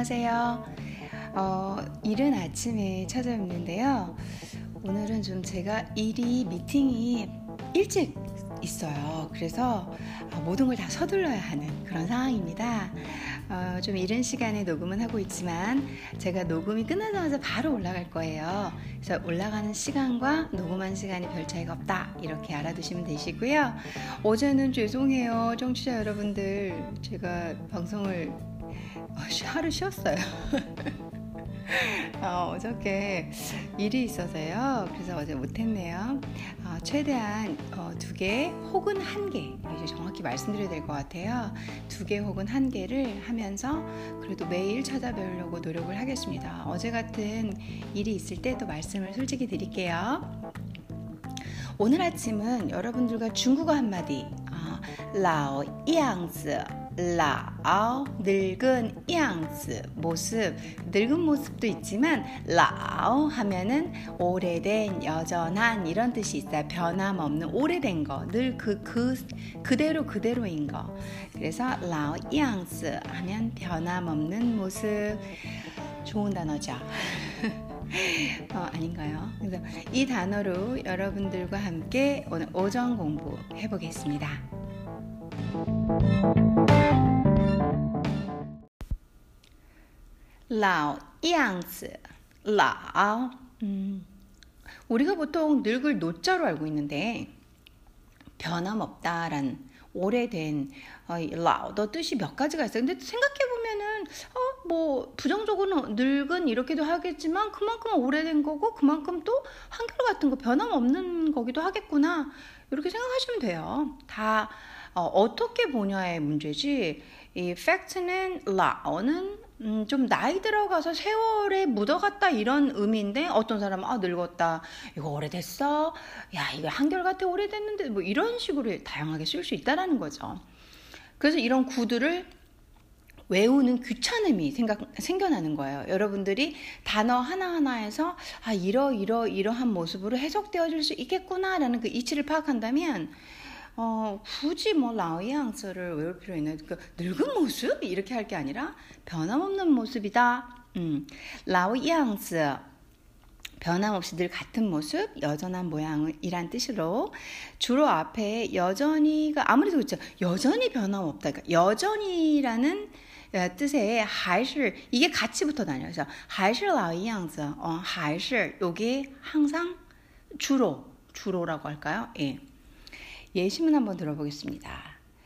안녕하세요. 어, 이른 아침에 찾아뵙는데요. 오늘은 좀 제가 일이 미팅이 일찍 있어요. 그래서 모든 걸 다 서둘러야 하는 그런 상황입니다. 어, 좀 이른 시간에 녹음은 하고 있지만 제가 녹음이 끝나자마자 바로 올라갈 거예요. 그래서 올라가는 시간과 녹음한 시간이 별 차이가 없다. 이렇게 알아두시면 되시고요. 어제는 죄송해요. 청취자 여러분들. 제가 방송을 하루 쉬었어요. 어, 어저께 일이 있어서요. 그래서 어제 못했네요. 어, 최대한 어, 두개 혹은 한 개, 이제 정확히 말씀드려야 될 것 같아요. 두 개 혹은 한 개를 하면서 그래도 매일 찾아뵈려고 노력을 하겠습니다. 어제 같은 일이 있을 때또 말씀을 솔직히 드릴게요. 오늘 아침은 여러분들과 중국어 한마디, 아, 라오 이앙즈 라오 늙은 양스 모습. 늙은 모습도 있지만 라오 하면은 오래된 여전한 이런 뜻이 있어요. 변함없는 오래된 거 늘 그 그 그 대로 그대로인 거. 그래서 라오 양스 하면 변함없는 모습. 좋은 단어죠. 어, 아닌가요? 그래서 이 단어로 여러분들과 함께 오늘 오전 공부 해보겠습니다. 老 양스, 老, 음, 우리가 보통 늙을 노자로 알고 있는데 변함없다란 오래된 라우더 어, 뜻이 몇 가지가 있어요. 근데 생각해 보면은 어 뭐 부정적으로 늙은 이렇게도 하겠지만 그만큼 오래된 거고 그만큼 또 한결 같은 거 변함없는 거기도 하겠구나 이렇게 생각하시면 돼요. 다 어, 떻게 보냐의 문제지. 이 팩트는 라어는 음, 좀 나이 들어가서 세월에 묻어갔다 이런 의미인데 어떤 사람은 아 늙었다 이거 오래됐어 야 이거 한결같아 오래됐는데 뭐 이런 식으로 다양하게 쓸 수 있다라는 거죠. 그래서 이런 구두를 외우는 귀찮음이 생각, 생겨나는 거예요. 여러분들이 단어 하나하나에서 아, 이러, 이러, 이러한 모습으로 해석되어질 수 있겠구나라는 그 이치를 파악한다면 어, 굳이 뭐 라오의 항서를 외울 필요 있는 그 늙은 모습 이렇게 할 게 아니라 변함없는 모습이다. 음, 라오이 양스 변함없이 늘 같은 모습, 여전한 모양이란 뜻으로 주로 앞에 여전히가 아무래도 그렇죠. 여전히 변함없다. 그러니까 여전히라는 어, 뜻의 하실 이게 같이 붙어 다녀서 하실라이 양즈, 어, 하실 요게 항상 주로 주로라고 할까요? 예. 예시문 한번 들어보겠습니다.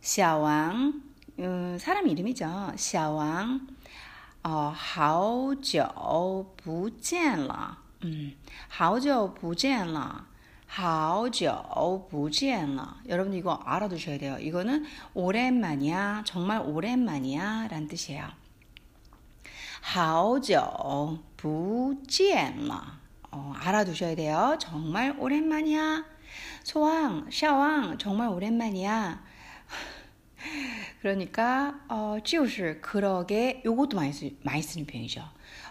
샤왕, 음, 사람 이름이죠. 샤왕, 어, 好久不见了. 음, 好久不见了.好久不见了. 여러분 이거 알아두셔야 돼요. 이거는 오랜만이야, 정말 오랜만이야 라는 뜻이에요. 好久不见了. 어, 알아두셔야 돼요. 정말 오랜만이야. 소왕, 샤왕 정말 오랜만이야. 그러니까 어, 就是 그러게 요것도 많이, 쓰, 많이 쓰는 표현이죠.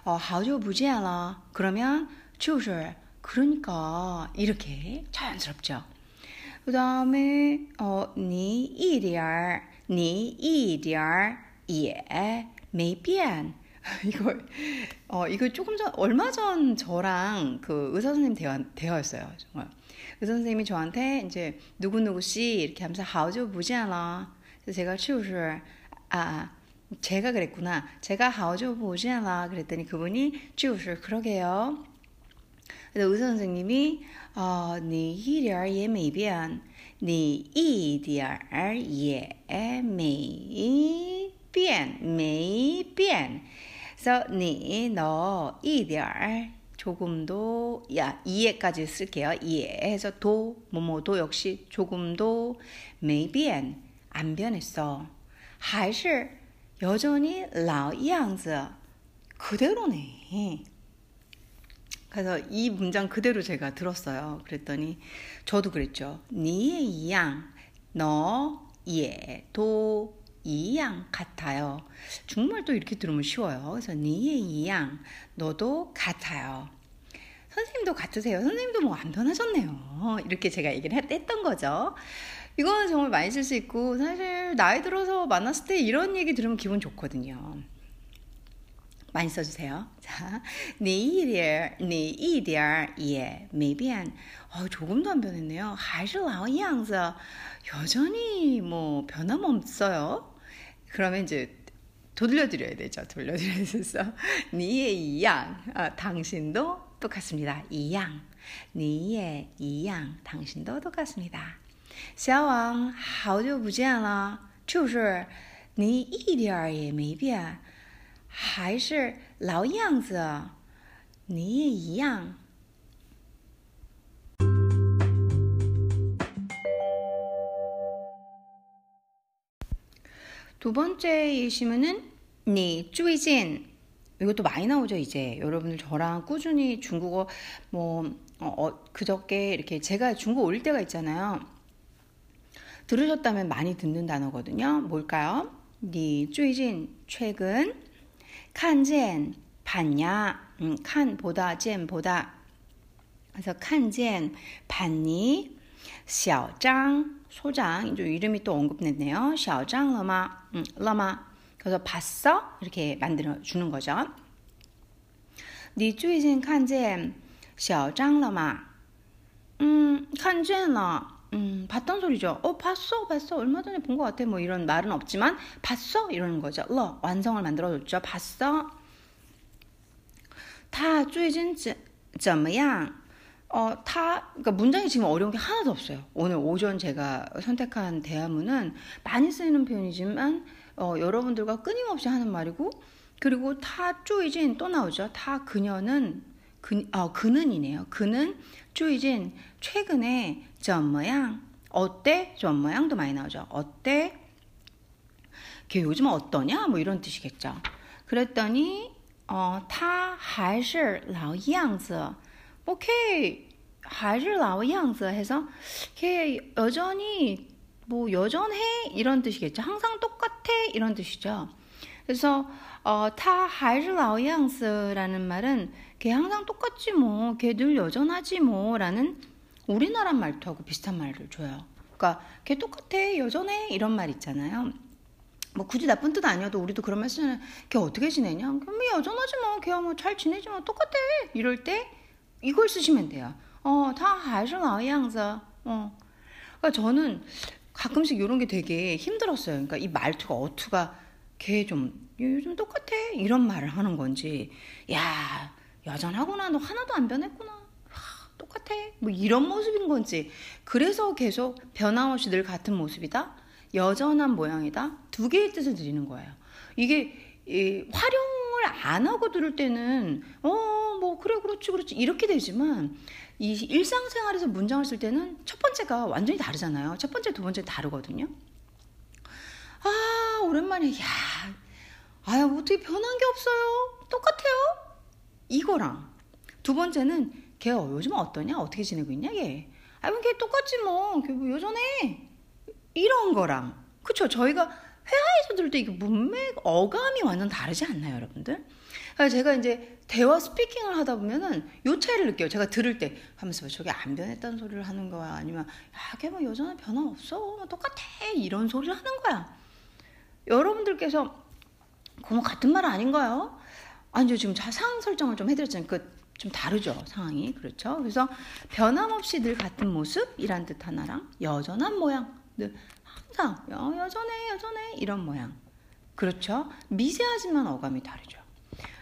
어, 好久不见了. 그러면 就是 그러니까 이렇게 자연스럽죠. 그 다음에 어, 你一点你一点也没变 이거 어 이거 조금 전 얼마 전 저랑 그 의사 선생님 대화 대화였어요 정말 그 선생님이 저한테 이제 누구누구 씨 이렇게 하면서 하오죠 보지않아. 그래서 제가 치우실 아 제가 그랬구나. 제가 하오죠 보지않아 그랬더니 그분이 치우실 그러게요. 그래서 의사 선생님이 어, 你一点也没变，你一点也没变，没变。 그래서 你너一点 조금도 야 이해까지 쓸게요. 이해해서 도 뭐뭐도 역시 조금도 没变안 변했어. 还是 여전히 老样子 그대로네. 그래서 이 문장 그대로 제가 들었어요. 그랬더니 저도 그랬죠. 你也一样,너也도 이양 같아요. 정말 또 이렇게 들으면 쉬워요. 그래서 니의 이양 너도 같아요. 선생님도 같으세요. 선생님도 뭐 안 변하셨네요. 이렇게 제가 얘기를 했던 거죠. 이거는 정말 많이 쓸 수 있고 사실 나이 들어서 만났을 때 이런 얘기 들으면 기분 좋거든요. 많이 써주세요. 자, 你一点你一点也没变. 어, 조금도 안 변했네요. 还是老样子. 여전히 뭐 변함없어요. 그러면 이제 돌려드려야 되죠. 돌려드려서 你也一样. 아, 당신도 똑같습니다. 一样.你也一样. 당신도 똑같습니다. 小王好久不见了就是你一点也没变还是老样子，你也一样。두번째이시문은你最近 이것도 많이 나오죠, 이제. 여러분들 저랑 꾸준히 중국어, 뭐, 어, 어 그저께 이렇게 제가 중국어 올 때가 있잖아요. 들으셨다면 많이 듣는 단어거든요. 뭘까요? 네, 니, 쯔이진, 최근, 칸젠, 봤냐, 음, 칸 보다, 젠 보다. 그래서 칸젠, 봤니, 小장, 소장, 이름이 또 언급됐네요. 小장 러마, 음, 러마. 그래서 봤어? 이렇게 만들어 주는 거죠. 你最近看见小张了吗? 음, 看见了. 음, 봤던 소리죠. 어, 봤어, 봤어. 얼마 전에 본 것 같아. 뭐 이런 말은 없지만, 봤어? 이러는 거죠. 러, 완성을 만들어줬죠. 봤어? 他最近怎么样? 어, 타, 그러니까 문장이 지금 어려운 게 하나도 없어요. 오늘 오전 제가 선택한 대화문은 많이 쓰이는 표현이지만, 어, 여러분들과 끊임없이 하는 말이고, 그리고 타 쪼이진 또 나오죠. 타 그녀는, 그, 어, 그는이네요. 그는 쪼이진 최근에 怎么样? 어때? 怎么样도 많이 나오죠. 어때? 걔 요즘 어떠냐? 뭐 이런 뜻이겠죠. 그랬더니 어, 他还是老样子. 오케이.还是老样子 해서 걔 여전히 뭐 여전해 이런 뜻이겠죠. 항상 똑같아 이런 뜻이죠. 그래서 어, 타 하이즈 라오양스라는 말은 걔 항상 똑같지 뭐, 걔 늘 여전하지 뭐라는 우리나라 말투하고 비슷한 말이죠. 그러니까 걔 똑같아 여전해 이런 말 있잖아요. 뭐 굳이 나쁜 뜻 아니어도 우리도 그런 말 쓰잖아요. 걔 어떻게 지내냐? 그럼 뭐 여전하지 뭐, 걔야 뭐 잘 지내지 뭐 똑같아 이럴 때 이걸 쓰시면 돼요. 어, 다还是 나오양자. 어. 그러니까 저는 가끔씩 이런 게 되게 힘들었어요. 그러니까 이 말투가 어투가 걔 좀 요즘 똑같아 이런 말을 하는 건지 야 여전하구나 너 하나도 안 변했구나 하, 똑같아 뭐 이런 모습인 건지 그래서 계속 변함없이 늘 같은 모습이다 여전한 모양이다 두 개의 뜻을 드리는 거예요. 이게 이, 활용 을 안 하고 들을 때는 어 뭐 그래 그렇지 그렇지 이렇게 되지만 이 일상생활에서 문장을 쓸 때는 첫 번째가 완전히 다르잖아요. 첫 번째 두 번째 다르거든요. 아 오랜만에 야 아야 뭐 어떻게 변한 게 없어요. 똑같아요. 이거랑 두 번째는 걔 요즘 어떠냐? 어떻게 지내고 있냐, 걔? 아, 걔 똑같지 뭐. 걔 뭐 여전해. 이런 거랑. 그쵸? 저희가 회화에서 들을 때 이게 문맥, 어감이 완전 다르지 않나요, 여러분들? 제가 이제 대화 스피킹을 하다 보면은 요 차이를 느껴요. 제가 들을 때 하면서 저게 안 변했다는 소리를 하는 거야. 아니면, 야, 걔 뭐 여전한 변화 없어. 똑같아. 이런 소리를 하는 거야. 여러분들께서, 그거 같은 말 아닌가요? 아니죠. 지금 자상 설정을 좀 해드렸잖아요. 그 좀 다르죠 상황이 그렇죠 그래서 변함없이 늘 같은 모습이란 뜻 하나랑 여전한 모양 늘 항상 여, 여전해 여전해 이런 모양 그렇죠 미세하지만 어감이 다르죠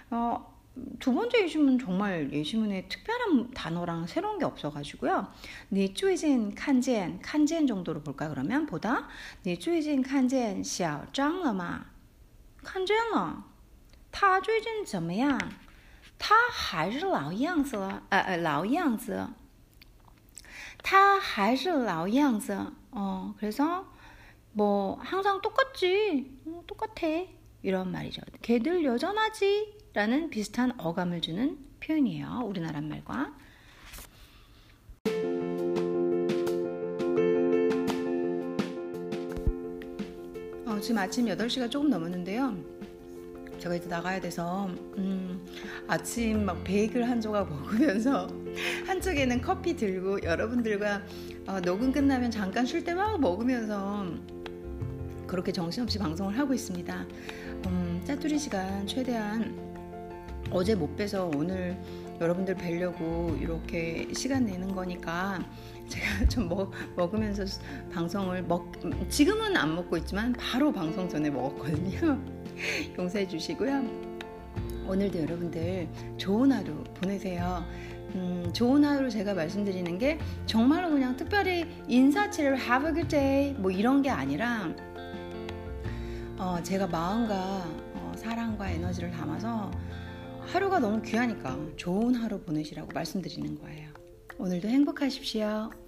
어, 두 번째 예시문 정말 예시문에 특별한 단어랑 새로운 게 없어가지고요. 你最近 칸젠, 칸젠 정도로 볼까 그러면 보다 你最近 칸젠 小张了吗?看见了.他最近怎么样?他还是老样子，呃呃，老样子。 他还是老样子。어 그래서 뭐 항상 똑같지, 어, 똑같아 이런 말이죠. 걔들 여전하지라는 비슷한 어감을 주는 표현이에요. 우리나라 말과. 어, 지금 아침 8시가 조금 넘었는데요. 제가 이제 나가야 돼서 음, 아침 막 베이글 한 조각 먹으면서 한쪽에는 커피 들고 여러분들과 어, 녹음 끝나면 잠깐 쉴 때 막 먹으면서 그렇게 정신없이 방송을 하고 있습니다. 음, 짜투리 시간 최대한 어제 못 빼서 오늘 여러분들 뵈려고 이렇게 시간 내는 거니까 제가 좀 먹, 먹으면서 방송을 먹 지금은 안 먹고 있지만 바로 방송 전에 먹었거든요. 용서해 주시고요. 오늘도 여러분들 좋은 하루 보내세요. 음, 좋은 하루 제가 말씀드리는 게 정말로 그냥 특별히 인사치를 have a good day 뭐 이런 게 아니라 어, 제가 마음과 어, 사랑과 에너지를 담아서 하루가 너무 귀하니까 좋은 하루 보내시라고 말씀드리는 거예요. 오늘도 행복하십시오.